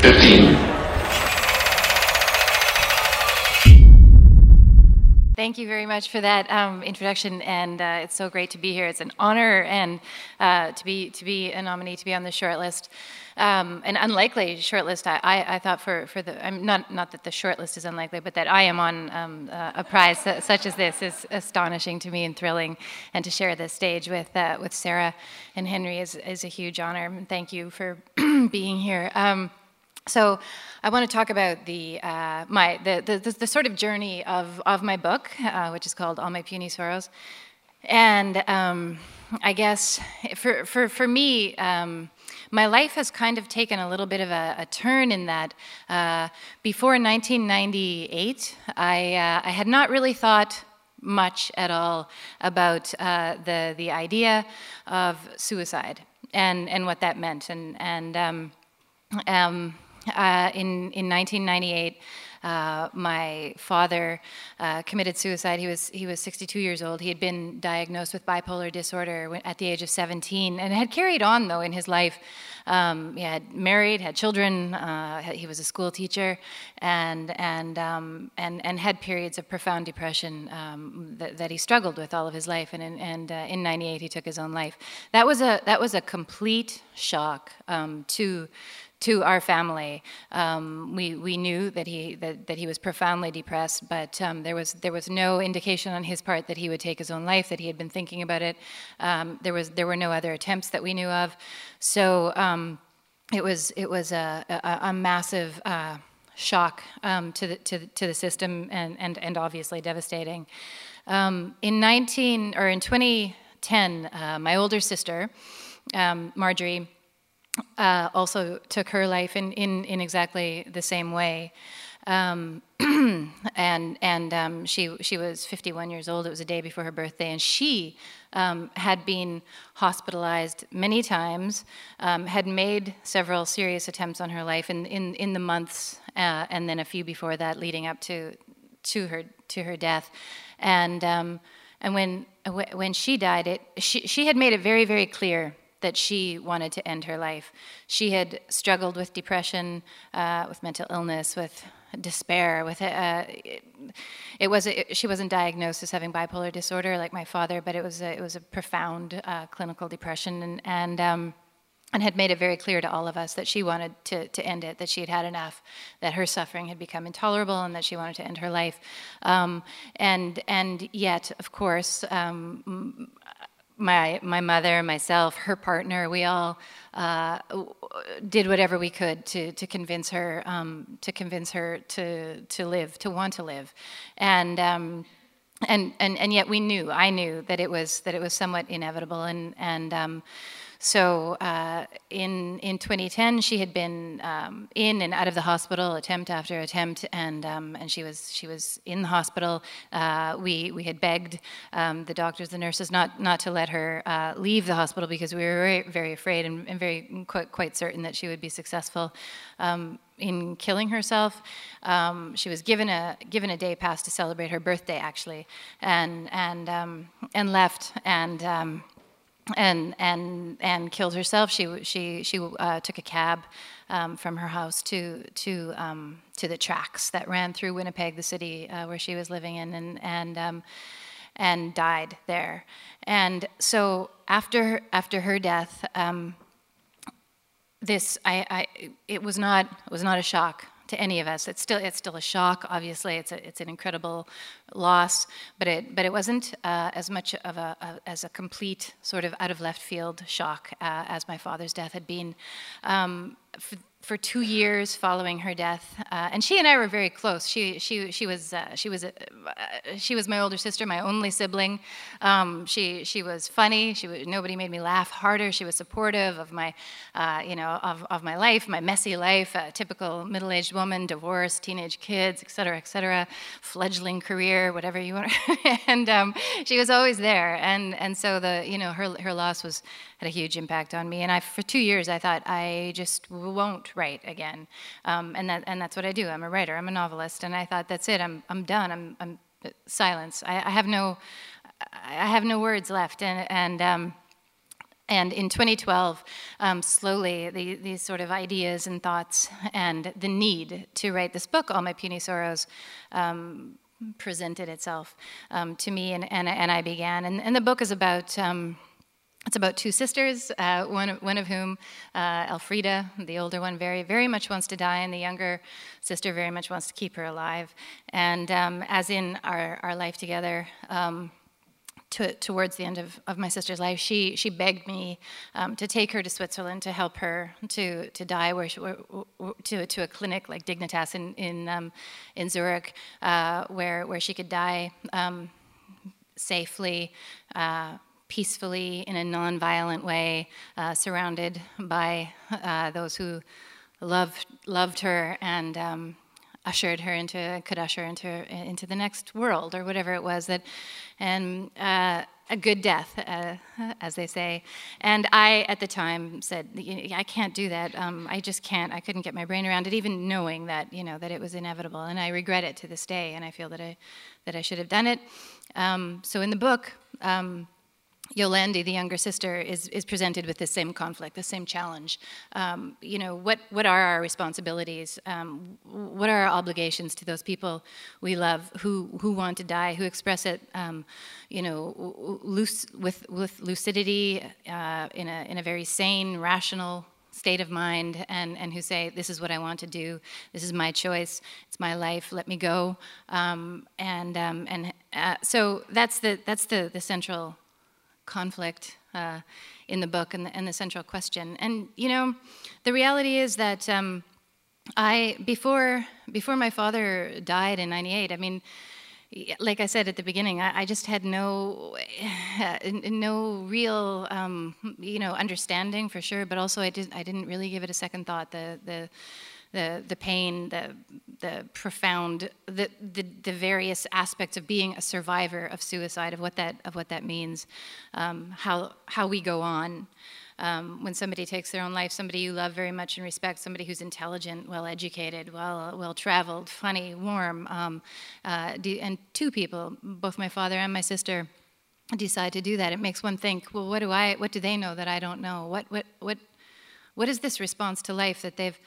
15. Thank you very much for that um, introduction, and uh, it's so great to be here. It's an honor and uh, to be to be a nominee to be on the shortlist. Um, an unlikely shortlist, I, I, I, thought for, for the, I'm not, not that the shortlist is unlikely, but that I am on um, uh, a prize such as this is astonishing to me and thrilling. And to share this stage with, uh, with Sarah and Henry is, is a huge honor. Thank you for being here. So I want to talk about the, uh, my, the, the, the, sort of journey of, of my book, uh, which is called All My Puny Sorrows. And um, I guess for, for, for me, um, my life has kind of taken a little bit of a, a turn in that uh, before 1998, I, uh, I had not really thought much at all about uh, the, the idea of suicide and, and what that meant. And, and um, um, uh, in, in 1998, uh, my father uh, committed suicide. He was he was 62 years old. He had been diagnosed with bipolar disorder at the age of 17, and had carried on though in his life. Um, he had married, had children. Uh, he was a school teacher, and and um, and and had periods of profound depression um, that, that, he struggled with all of his life. And in, and uh, in '98, he took his own life. That was a that was a complete shock um, to to our family. Um, we, we knew that he, that, that he was profoundly depressed, but um, there, was, there was no indication on his part that he would take his own life, that he had been thinking about it. Um, there, was, there were no other attempts that we knew of. So um, it was, it was a, a, a massive uh, shock um, to, the, to, to the system and, and, and obviously devastating. Um, in 19, or in 2010, uh, my older sister, Marjorie, uh, also took her life in, in, in exactly the same way. Um, and and um, she she was 51 years old. It was a day before her birthday, and she um, had been hospitalized many times, um, had made several serious attempts on her life in in, in the months uh, and then a few before that, leading up to to her to her death, and um, and when when she died, it she she had made it very very clear that she wanted to end her life. She had struggled with depression, uh, with mental illness, with despair. With uh, it, it was a, she wasn't diagnosed as having bipolar disorder like my father, but it was a, it was a profound uh, clinical depression, and and, um, and had made it very clear to all of us that she wanted to, to end it, that she had had enough, that her suffering had become intolerable, and that she wanted to end her life. Um, and and yet, of course, um, my my mother, myself, her partner, we all uh, did whatever we could to to convince her um, to convince her to to live, to want to live, and. Um, and, and and yet we knew I knew that it was that it was somewhat inevitable and and um, so uh, in in 2010, she had been um, in and out of the hospital, attempt after attempt, and um, and she was she was in the hospital. Uh, we we had begged um, the doctors, the nurses, not not to let her uh, leave the hospital because we were very very afraid and, and very quite, quite certain that she would be successful um, in killing herself. Um, she was given a given a day pass to celebrate her birthday, actually, and and um, and left and. Um, and and and killed herself. She she she uh, took a cab um, from her house to to um, to the tracks that ran through Winnipeg, the city uh, where she was living in, and and um, and died there. And so after after her death, um, this I, I it was not it was not a shock to any of us. It's still it's still a shock. Obviously, it's a, it's an incredible loss, but it but it wasn't uh, as much of a, a, as a complete sort of out of left field shock uh, as my father's death had been. Um, for two years following her death, uh, and she and I were very close. She she she was uh, she was uh, she was my older sister, my only sibling. Um, she she was funny. She was, nobody made me laugh harder. She was supportive of my uh, you know of, of my life, my messy life, typical middle-aged woman, divorced, teenage kids, et cetera, et cetera, fledgling career, whatever you want. and um, she was always there, and and so the you know her her loss was had a huge impact on me. And I, for two years, I thought I just won't write again. Um, and that, and that's what I do. I'm a writer. I'm a novelist. And I thought that's it. I'm, I'm done. I'm, I'm silence. I, I have no, I have no words left. And, and, um, And in 2012, um, slowly, the, these sort of ideas and thoughts and the need to write this book, All My Puny Sorrows, um, presented itself um, to me, and, and, and, I began. And, and the book is about. It's about two sisters, uh, one, one of whom, uh, Elfrida, the older one, very, very much wants to die, and the younger sister very much wants to keep her alive. And um, as in our, our life together, um, to, towards the end of, of my sister's life, she, she begged me um, to take her to Switzerland to help her to, to die where she, to, to a clinic like Dignitas in, in, um, in Zurich, uh, where, where she could die um, safely, uh, peacefully, in a nonviolent way, uh, surrounded by uh, those who loved, loved her and um, ushered her into could usher into into the next world or whatever it was that and uh, a good death uh, as they say. And i at the time said i can't do that. Um, i just can't. I couldn't get my brain around it even knowing that you know that it was inevitable. And i regret it to this day and i feel that i that i should have done it. Um, so in the book um, Yolandi, the younger sister, is, is presented with the same conflict, the same challenge. Um, you know, what, what are our responsibilities? Um, what are our obligations to those people we love who, who want to die, who express it, um, you know, loose, with, with lucidity, uh, in, a, in a very sane, rational state of mind and, and who say, This is what I want to do, this is my choice, it's my life, let me go. Um, and um, and uh, so that's, the, that's the, the central conflict uh, in the book and the, and the, central question. And you know, the reality is that um, I before before my father died in '98. I mean. Like I said at the beginning, I, I just had no, no real, um, you know, understanding for sure. But also, I didn't, I didn't really give it a second thought. The, the, the, the pain, the, the profound, the, the, the, various aspects of being a survivor of suicide, of what that, of what that means, um, how, how we go on. Um, when somebody takes their own life, somebody you love very much and respect, somebody who's intelligent, well educated, well well traveled, funny, warm, um, uh, and two people, both my father and my sister, decide to do that. It makes one think, well, what do I, what do they know that I don't know? What what what what is this response to life that they've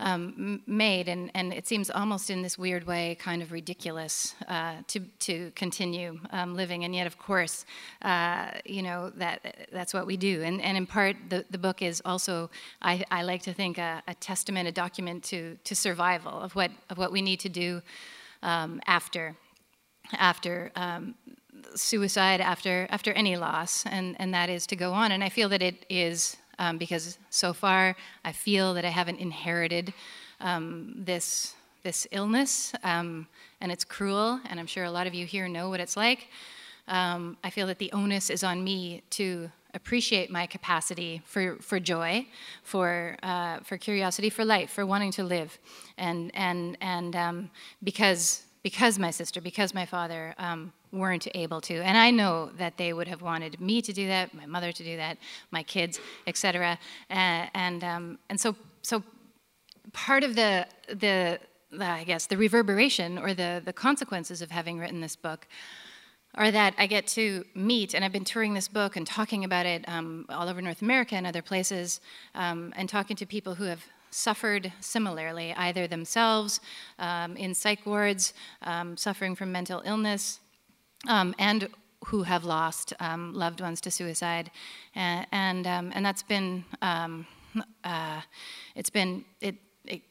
um, made, and, and it seems almost in this weird way kind of ridiculous uh, to, to continue um, living. And yet, of course, uh, you know, that, that's what we do. And, and in part, the, the book is also, I, I like to think, a, a testament, a document to, to survival of what, of what we need to do um, after, after um, suicide, after, after any loss, and, and that is to go on. And I feel that it is um, because so far I feel that I haven't inherited um, this this illness, um, and it's cruel, and I'm sure a lot of you here know what it's like. Um, I feel that the onus is on me to appreciate my capacity for, for joy, for, uh, for curiosity, for life, for wanting to live. And, and, and um, because, because my sister, because my father um, weren't able to. And I know that they would have wanted me to do that, my mother to do that, my kids, etc. Uh, and um, and so so part of the, the I guess the reverberation or the the consequences of having written this book are that I get to meet, and I've been touring this book and talking about it um, all over North America and other places, um, and talking to people who have suffered similarly, either themselves um, in psych wards, um, suffering from mental illness, um, and who have lost um, loved ones to suicide, and and, um, and that's been um, uh, it's been it, it,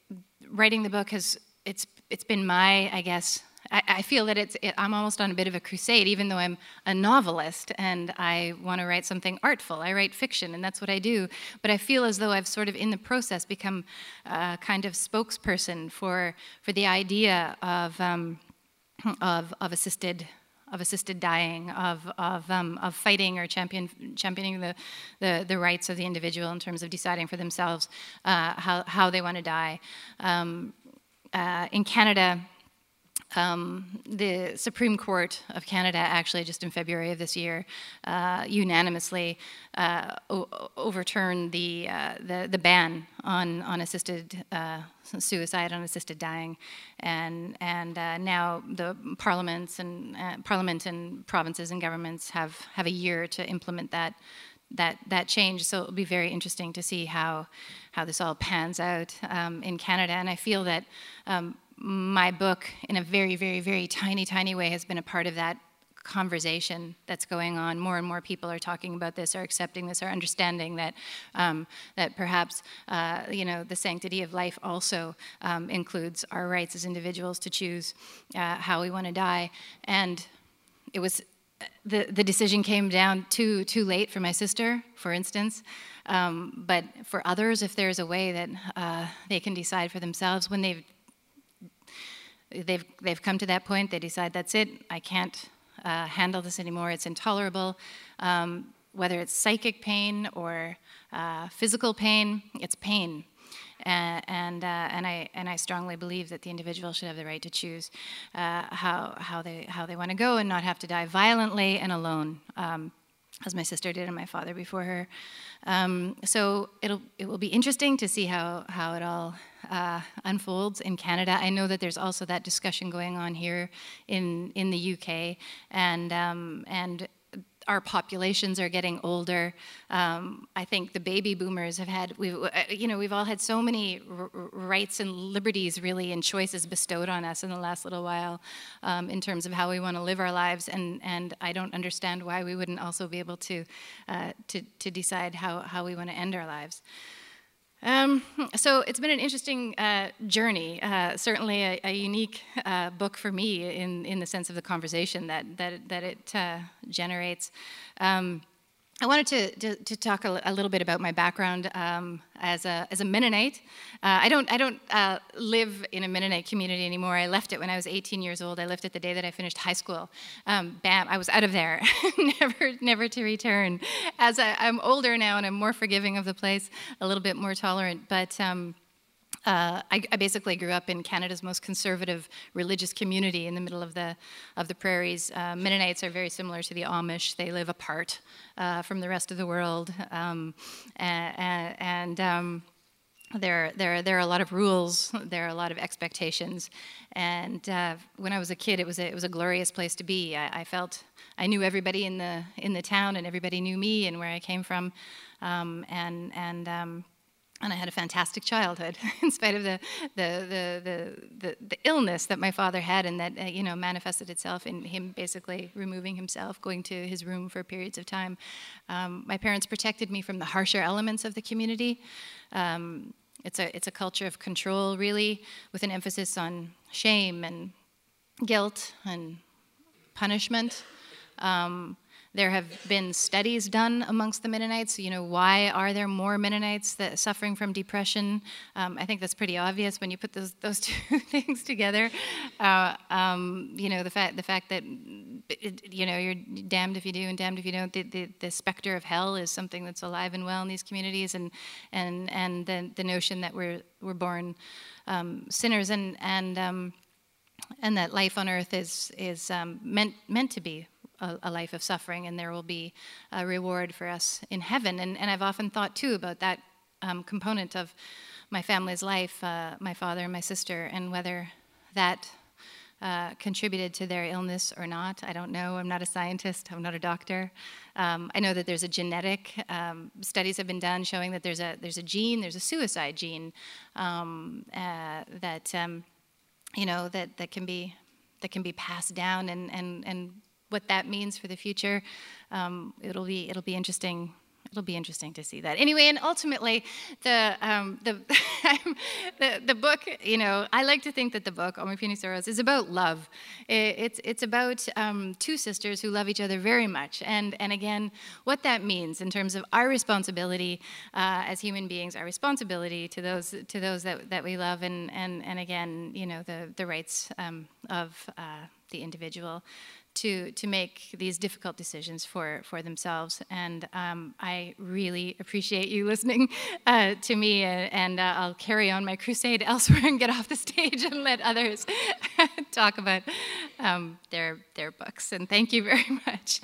writing the book has it's it's been my I guess I, I feel that it's it, I'm almost on a bit of a crusade, even though I'm a novelist and I want to write something artful. I write fiction, and that's what I do. But I feel as though I've sort of in the process become a kind of spokesperson for for the idea of um, of, of assisted of assisted dying, of, of, um, of fighting or champion, championing the, the, the, rights of the individual in terms of deciding for themselves uh, how, how they want to die. Um, uh, in Canada, um, the Supreme Court of Canada, actually, just in February of this year, uh, unanimously uh, overturned the, uh, the, the ban on on assisted uh, suicide, on assisted dying, and and uh, now the parliaments and uh, parliament and provinces and governments have have a year to implement that that that change. So it'll be very interesting to see how how this all pans out um, in Canada. And I feel that um, my book, in a very, very, very tiny, tiny way, has been a part of that conversation that's going on. More and more people are talking about this, are accepting this, are understanding that um, that perhaps uh, you know the sanctity of life also um, includes our rights as individuals to choose uh, how we want to die. And it was the the decision came down too too late for my sister, for instance. Um, but for others, if there's a way that uh, they can decide for themselves when they've they've they've come to that point, they decide that's it. I can't uh, handle this anymore. It's intolerable. Um, whether it's psychic pain or uh, physical pain, it's pain. Uh, and, and, I, and I strongly believe that the individual should have the right to choose uh, how, how they, how they want to go and not have to die violently and alone. Um, as my sister did and my father before her. Um, so it'll, it will be interesting to see how, how it all uh, unfolds in Canada. I know that there's also that discussion going on here in, in the UK, and, um, and our populations are getting older. Um, I think the baby boomers have had, we've, uh, you know, we've all had so many rights and liberties, really, and choices bestowed on us in the last little while um, in terms of how we want to live our lives. And, and I don't understand why we wouldn't also be able to, uh, to, to decide how, how we want to end our lives. Um, so it's been an interesting uh, journey, uh, certainly a, a unique uh, book for me in, in the sense of the conversation that, that, that it uh, generates. Um, I wanted to, to, to talk a, a, little bit about my background um, as, a, as a Mennonite. Uh, I don't, I don't uh, live in a Mennonite community anymore. I left it when I was 18 years old. I left it the day that I finished high school. Um, bam, I was out of there, never, never to return. As I, am older now and I'm more forgiving of the place, a little bit more tolerant, but um, uh, I, I, basically grew up in Canada's most conservative religious community in the middle of the of the prairies. Uh, Mennonites are very similar to the Amish; they live apart uh, from the rest of the world, um, and, and um, there, there, there are a lot of rules. There are a lot of expectations, and uh, when I was a kid, it was a, it was a glorious place to be. I, I, felt I knew everybody in the in the town, and everybody knew me and where I came from, um, and and um, and I had a fantastic childhood, in spite of the the, the the, the, illness that my father had, and that uh, you know manifested itself in him basically removing himself, going to his room for periods of time. Um, my parents protected me from the harsher elements of the community. Um, it's a it's a culture of control, really, with an emphasis on shame and guilt and punishment. Um, there have been studies done amongst the Mennonites. You know, why are there more Mennonites that suffering from depression? Um, I think that's pretty obvious when you put those those two things together. Uh, um, you know, the fact the fact that you know you're damned if you do and damned if you don't. The, the, the, specter of hell is something that's alive and well in these communities, and and and the the notion that we're we're born um, sinners and and um, and that life on earth is is um, meant meant to be a, a, life of suffering, and there will be a reward for us in heaven. And, and I've often thought too about that um, component of my family's life, uh, my father and my sister, and whether that uh, contributed to their illness or not. I don't know. I'm not a scientist. I'm not a doctor. Um, I know that there's a genetic um, studies have been done showing that there's a there's a gene, there's a suicide gene um, uh, that um, you know that that can be that can be passed down and and and what that means for the future. Um, it'll be it'll be interesting. It'll be interesting to see that. Anyway, and ultimately, the um, the, the the book. You know, I like to think that the book All My Puny Sorrows is about love. it's it's about um, two sisters who love each other very much, and and again, what that means in terms of our responsibility uh, as human beings, our responsibility to those to those that, that we love, and and and again, you know, the the rights um, of uh, the individual to, to make these difficult decisions for, for themselves. And um, I really appreciate you listening uh, to me, and, and uh, I'll carry on my crusade elsewhere and get off the stage and let others talk about um, their, their books. And thank you very much.